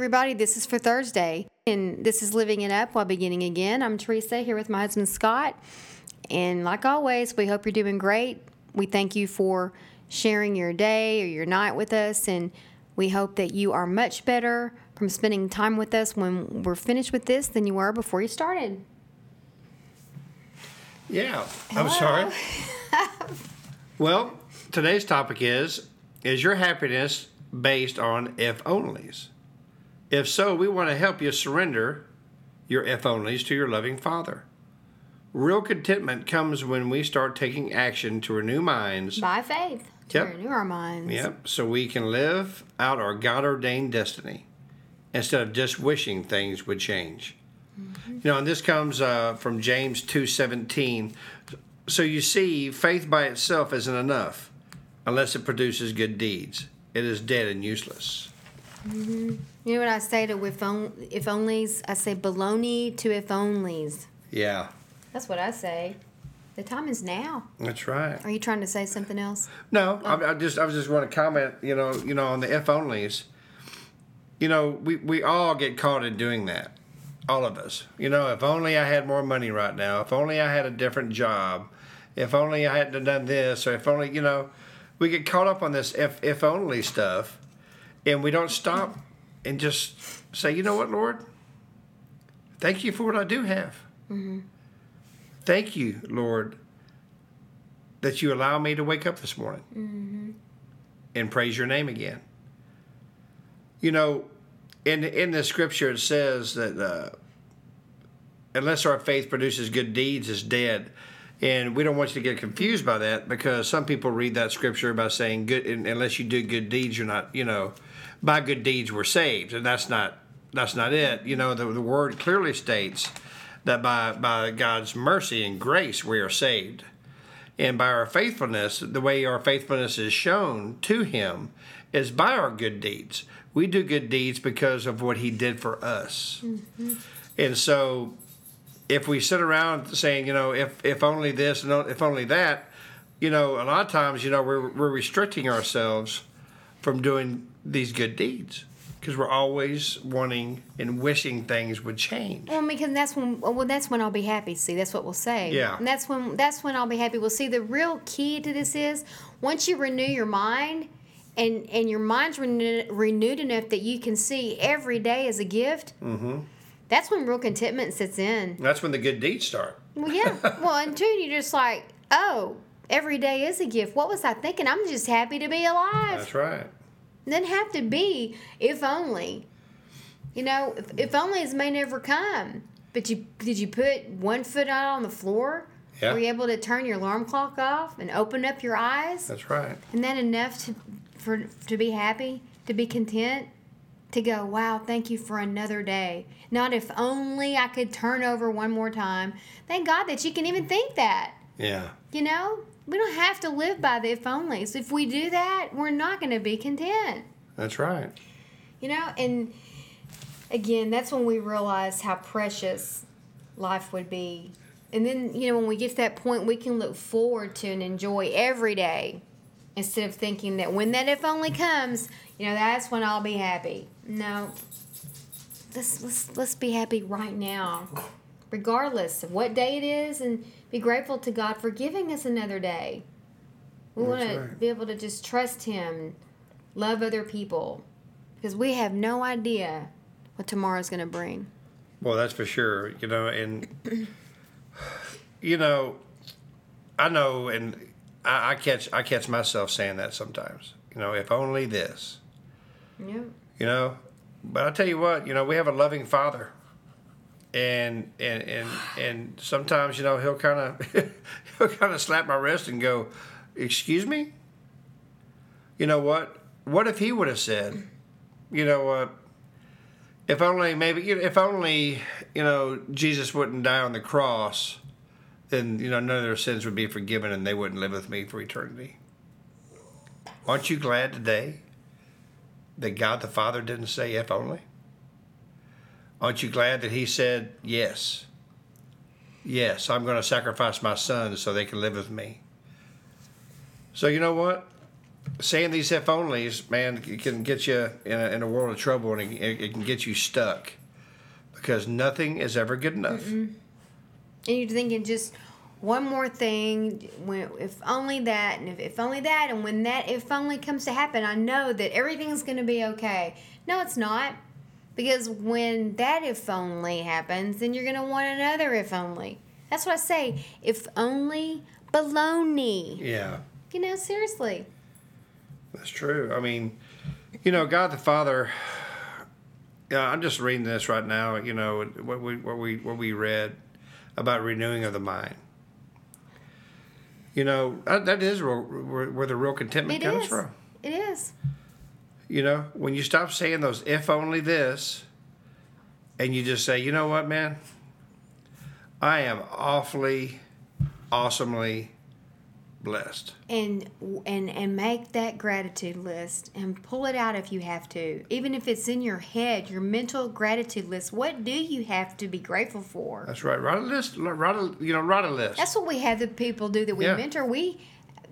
everybody, this is for Thursday, and this is Living It Up while beginning again. I'm Teresa here with my husband Scott, and like always, we hope you're doing great. We thank you for sharing your day or your night with us, and we hope that you are much better from spending time with us when we're finished with this than you were before you started. Yeah, I'm sorry. well, today's topic is Is your happiness based on if onlys? If so, we want to help you surrender your if onlys to your loving Father. Real contentment comes when we start taking action to renew minds. By faith, to Yep. renew our minds. Yep, so we can live out our God ordained destiny instead of just wishing things would change. You know, and this comes uh, from James two seventeen. So you see, faith by itself isn't enough unless it produces good deeds. It is dead and useless. Mm-hmm. You know what I say to if, on, if onlys? I say baloney to if onlys. Yeah, That's what I say. The time is now. that's right. Are you trying to say something else? No, I, I just I was just want to comment. You know, you know, on the if onlys. You know, we we all get caught in doing that. All of us. You know, if only I had more money right now. If only I had a different job. If only I hadn't done this, or if only you know, we get caught up on this if if only stuff, and we don't stop and just say, you know what, Lord, thank you for what I do have. Thank you, Lord, that you allow me to wake up this morning and praise your name again. You know, in in the scripture it says that uh, unless our faith produces good deeds, it's dead. And we don't want you to get confused by that because some people read that scripture by saying good unless you do good deeds, you're not, you know, by good deeds we're saved, and that's not that's not it. You know, the, the word clearly states that by by God's mercy and grace we are saved and by our faithfulness, the way our faithfulness is shown to Him is by our good deeds. We do good deeds because of what He did for us. Mm-hmm. And so, if we sit around saying, you know, if if only this and if only that, you know, a lot of times, you know, we're we're restricting ourselves from doing these good deeds because we're always wanting and wishing things would change. Well, because that's when well, that's when I'll be happy. See, that's what we'll say. Yeah. And that's when that's when I'll be happy. We'll see, the real key to this is once you renew your mind, and and your mind's renew, renewed enough that you can see every day as a gift. Mm-hmm. That's when real contentment sits in. That's when the good deeds start. Well, yeah. well, and two, you're just like, oh, every day is a gift. What was I thinking? I'm just happy to be alive. That's right. Doesn't have to be if only. You know, if, if only is may never come. But you did you put one foot out on the floor? Yeah. Were you able to turn your alarm clock off and open up your eyes? That's right. Isn't that enough to for to be happy, to be content, to go, wow, thank you for another day. Not if only I could turn over one more time. Thank God that you can even think that. Yeah. You know, we don't have to live by the if onlys. If we do that, we're not going to be content. That's right. You know, and again, that's when we realize how precious life would be. And then, you know, when we get to that point, we can look forward to and enjoy every day instead of thinking that when that if only comes, you know, that's when I'll be happy. No. Let's, let's, let's be happy right now, regardless of what day it is, and be grateful to God for giving us another day. We want That's to be able to just trust Him, love other people, because we have no idea what tomorrow's going to bring. Well, that's for sure. You know, and you know, I know, and I, I catch I catch myself saying that sometimes. You know, if only this. Yep. You know, but I tell you what, you know, we have a loving Father, and and and and sometimes you know he'll kind of he'll kind of slap my wrist and go, "Excuse me." You know what? What if he would have said, "You know what? If only maybe you know, if only you know Jesus wouldn't die on the cross, then you know none of their sins would be forgiven and they wouldn't live with me for eternity. Aren't you glad today that God the Father didn't say if only? Aren't you glad that He said yes? Yes, I'm going to sacrifice my son so they can live with me. So you know what? Saying these if onlys, man, it can get you in a, in a world of trouble and it, it can get you stuck because nothing is ever good enough. And you're thinking just one more thing, when, if only that, and if, if only that, and when that if only comes to happen, I know that everything's going to be okay. No, it's not. Because when that if only happens, then you're going to want another if only. That's what I say. If only baloney. Yeah. You know, seriously. That's true. I mean, you know, God the Father. Yeah, I'm just reading this right now. You know what we what we what we read about renewing of the mind. You know that is where, where, where the real contentment It comes is. from. It is. You know, when you stop saying those if only this, and you just say, you know what, man, I am awfully, awesomely blessed. and and and make that gratitude list and pull it out if you have to even if it's in your head your mental gratitude list what do you have to be grateful for That's right. Write a list. Write a you know write a list. that's what we have the people do that we Yeah. mentor we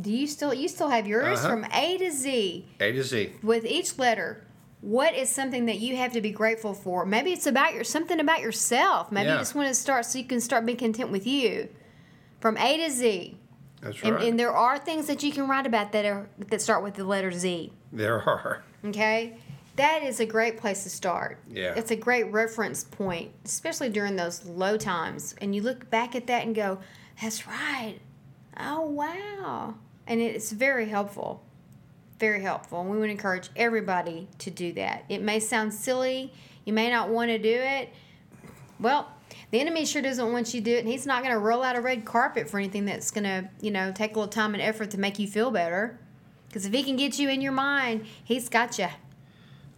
do you still you still have yours Uh-huh. from a to z A to Z. with each letter what is something that you have to be grateful for maybe it's about your something about yourself maybe Yeah. you just want to start so you can start being content with you from a to z That's and, right. and there are things that you can write about that are that start with the letter z there are. Okay? That is a great place to start. Yeah. It's a great reference point, especially during those low times. And you look back at that and go, that's right. Oh, wow. And it's very helpful. Very helpful. And we would encourage everybody to do that. It may sound silly. You may not want to do it. Well, the enemy sure doesn't want you to do it, and he's not going to roll out a red carpet for anything that's going to, you know, take a little time and effort to make you feel better. Because if he can get you in your mind, he's got you.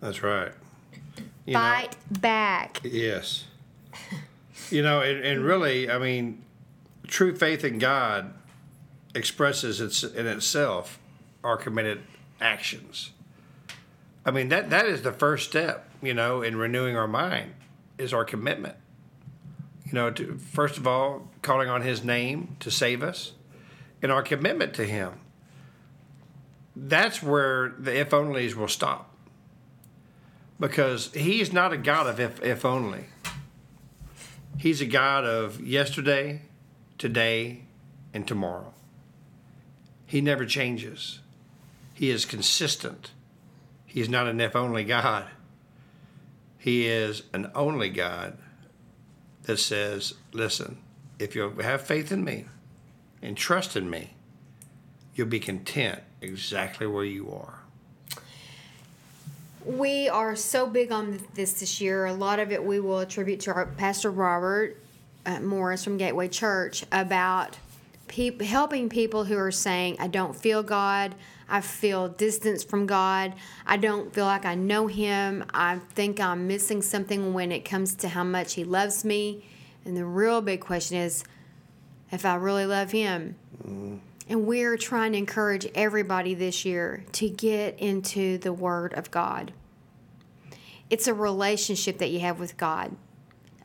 That's right. You know- Fight back. yes. You know, and, and really, I mean, true faith in God expresses its in itself our committed actions. I mean that that is the first step, you know, in renewing our mind is our commitment. You know, to first of all, calling on his name to save us and our commitment to him. That's where the if onlys will stop. Because he is not a God of if, if only. He's a God of yesterday, today, and tomorrow. He never changes. He is consistent. He is not an if only God. He is an only God that says, listen, if you have faith in me and trust in me, you'll be content exactly where you are. We are so big on this this year. A lot of it we will attribute to our Pastor Robert uh, Morris from Gateway Church about helping people who are saying, I don't feel God. I feel distance from God. I don't feel like I know Him. I think I'm missing something when it comes to how much He loves me. And the real big question is if I really love Him. Mm-hmm. And we're trying to encourage everybody this year to get into the Word of God. It's a relationship that you have with God.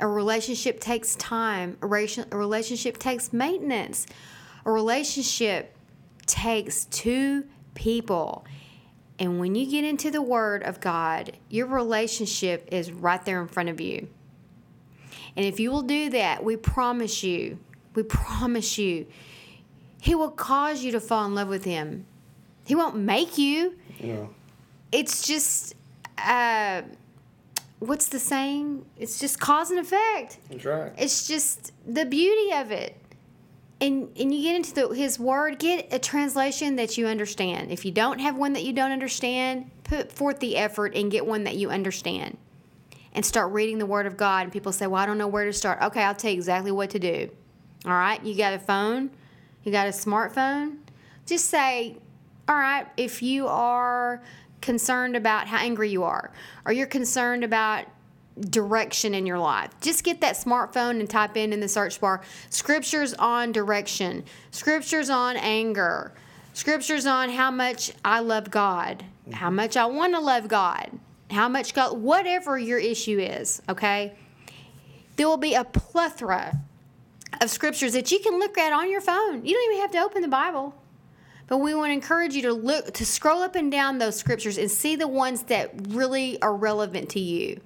A relationship takes time, a relationship takes maintenance, a relationship takes two people. And when you get into the Word of God, your relationship is right there in front of you. And if you will do that, we promise you, we promise you, He will cause you to fall in love with Him. He won't make you. Yeah. It's just, uh, what's the saying? It's just cause and effect. That's right. It's just the beauty of it. And and you get into the, his word, get a translation that you understand. If you don't have one that you don't understand, put forth the effort and get one that you understand. And start reading the word of God. And people say, "Well, I don't know where to start." Okay, I'll tell you exactly what to do. All right? You got a phone? You got a smartphone? Just say, "All right, if you are concerned about how angry you are, or you're concerned about direction in your life. Just get that smartphone and type in in the search bar scriptures on direction, scriptures on anger, scriptures on how much I love God, how much I want to love God, how much God, whatever your issue is, okay? There will be a plethora of scriptures that you can look at on your phone. You don't even have to open the Bible. But we want to encourage you to look to scroll up and down those scriptures and see the ones that really are relevant to you.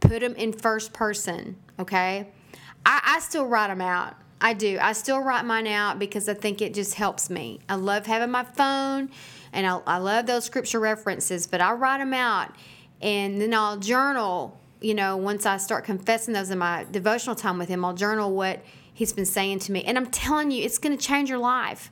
Put them in first person, okay? I, I still write them out. I do. I still write mine out because I think it just helps me. I love having my phone and I, I love those scripture references, but I write them out and then I'll journal. You know, once I start confessing those in my devotional time with Him, I'll journal what He's been saying to me. And I'm telling you, it's going to change your life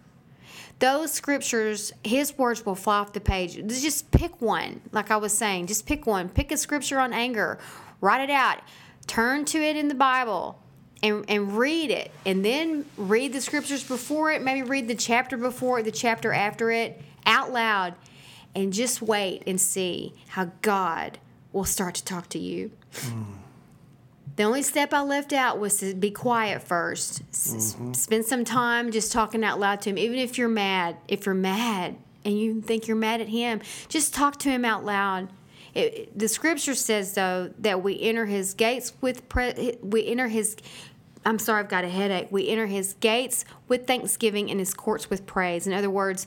those scriptures, his words will fly off the page. Just pick one, like I was saying. Just pick one. Pick a scripture on anger, write it out, turn to it in the Bible. And, and read it and then read the scriptures before it maybe read the chapter before it the chapter after it out loud and just wait and see how god will start to talk to you mm. The only step I left out was to be quiet 1st mm-hmm. spend some time just talking out loud to him. Even if you're mad, if you're mad and you think you're mad at him, just talk to him out loud. It, the scripture says though that we enter his gates with pre- we enter his I'm sorry, I've got a headache. We enter his gates with thanksgiving and his courts with praise. In other words,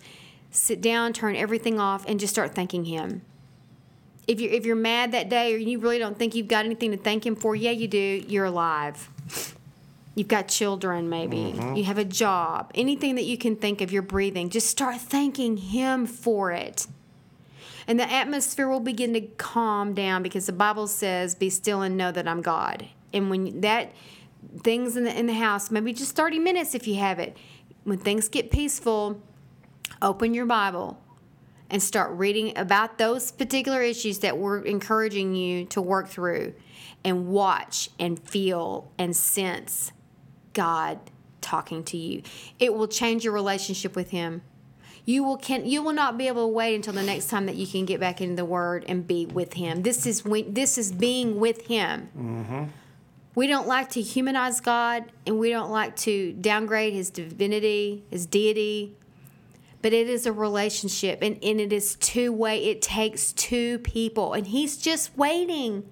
sit down, turn everything off, and just start thanking him if you're if you're mad that day or you really don't think you've got anything to thank him for, yeah, you do. You're alive. You've got children, maybe. Mm-hmm. You have a job. Anything that you can think of, you're breathing. Just start thanking him for it. And the atmosphere will begin to calm down because the Bible says, Be still and know that I'm God. And when that things in the in the house, maybe just 30 minutes if you have it. When things get peaceful, open your Bible and start reading about those particular issues that we're encouraging you to work through and watch and feel and sense God talking to you. It will change your relationship with him. You will can you will not be able to wait until the next time that you can get back into the word and be with him. This is when this is being with him. Mm-hmm. We don't like to humanize God and we don't like to downgrade his divinity, his deity, but it is a relationship and, and it is two way. It takes two people, and he's just waiting.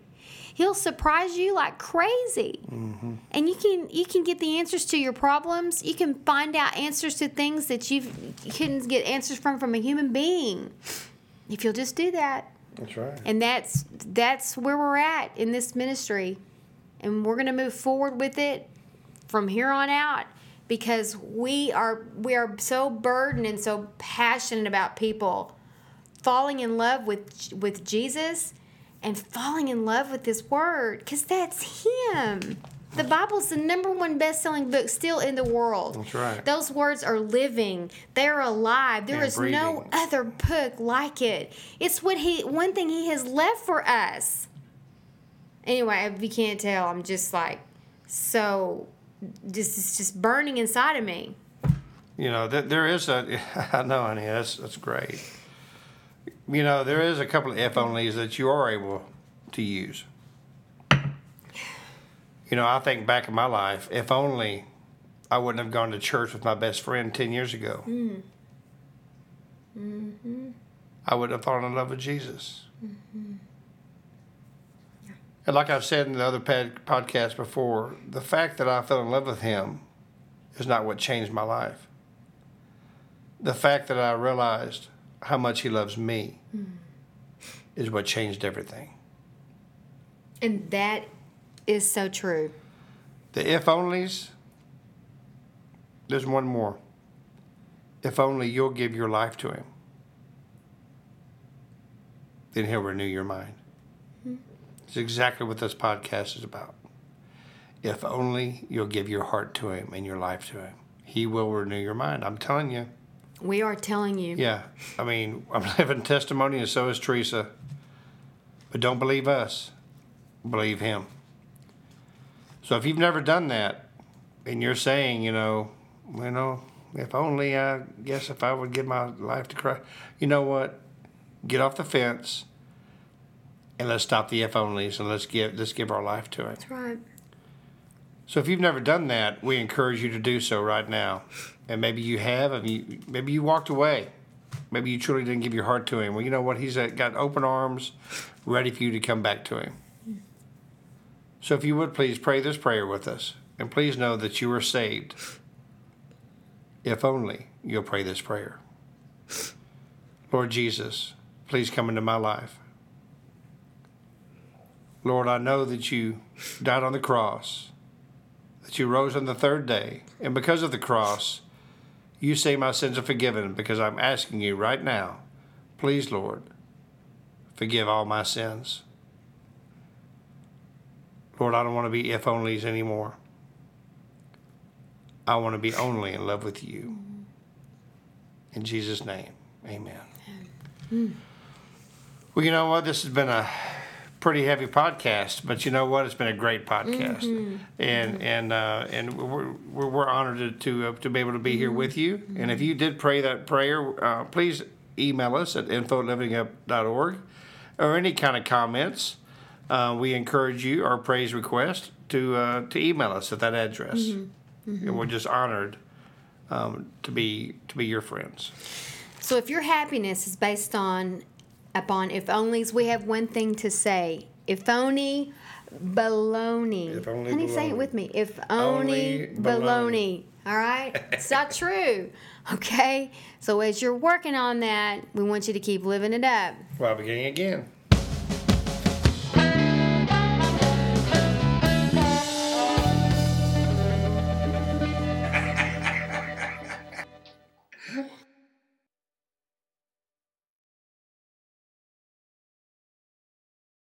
He'll surprise you like crazy, mm-hmm. and you can you can get the answers to your problems. You can find out answers to things that you've, you couldn't get answers from from a human being if you'll just do that. That's right. And that's that's where we're at in this ministry, and we're going to move forward with it from here on out because we are we are so burdened and so passionate about people falling in love with with Jesus and falling in love with his word cuz that's him. The Bible's the number one best-selling book still in the world. That's right. Those words are living. They're alive. There and is breathing. no other book like it. It's what he one thing he has left for us. Anyway, if you can't tell, I'm just like so just it's just burning inside of me. You know, th- there is a. I know, honey. That's that's great. You know, there is a couple of if onlys that you are able to use. You know, I think back in my life, if only I wouldn't have gone to church with my best friend ten years ago. Mm. Mm-hmm. I wouldn't have fallen in love with Jesus. Mm-hmm. And like I've said in the other pad, podcast before, the fact that I fell in love with him is not what changed my life. The fact that I realized how much he loves me mm. is what changed everything. And that is so true. The if onlys, there's one more. If only you'll give your life to him, then he'll renew your mind. It's exactly what this podcast is about. If only you'll give your heart to Him and your life to Him, He will renew your mind. I'm telling you. We are telling you. Yeah. I mean, I'm living testimony, and so is Teresa. But don't believe us, believe Him. So if you've never done that, and you're saying, you know, you know, if only I guess if I would give my life to Christ, you know what? Get off the fence and let's stop the if onlys and let's give let's give our life to it. That's right. So if you've never done that, we encourage you to do so right now. And maybe you have, and you, maybe you walked away. Maybe you truly didn't give your heart to him. Well, you know what? He's got open arms, ready for you to come back to him. So if you would please pray this prayer with us, and please know that you are saved. If only you'll pray this prayer. Lord Jesus, please come into my life. Lord, I know that you died on the cross that you rose on the third day. And because of the cross, you say my sins are forgiven because I'm asking you right now, please, Lord, forgive all my sins. Lord, I don't want to be if onlys anymore. I want to be only in love with you. In Jesus' name, amen. Well, you know what? This has been a pretty heavy podcast, but you know what? It's been a great podcast, and and uh, and we're, we're we're honored to to, uh, to be able to be here with you. And if you did pray that prayer, uh, please email us at info@livingup.org or any kind of comments. Uh, we encourage you or praise request to uh, to email us at that address, and we're just honored um, to be to be your friends. So if your happiness is based on upon if onlys, we have one thing to say. If only baloney. If only Honey, say it with me. If Only only baloney. All right? It's not true. Okay? So as you're working on that, we want you to keep living it up. Well, beginning again.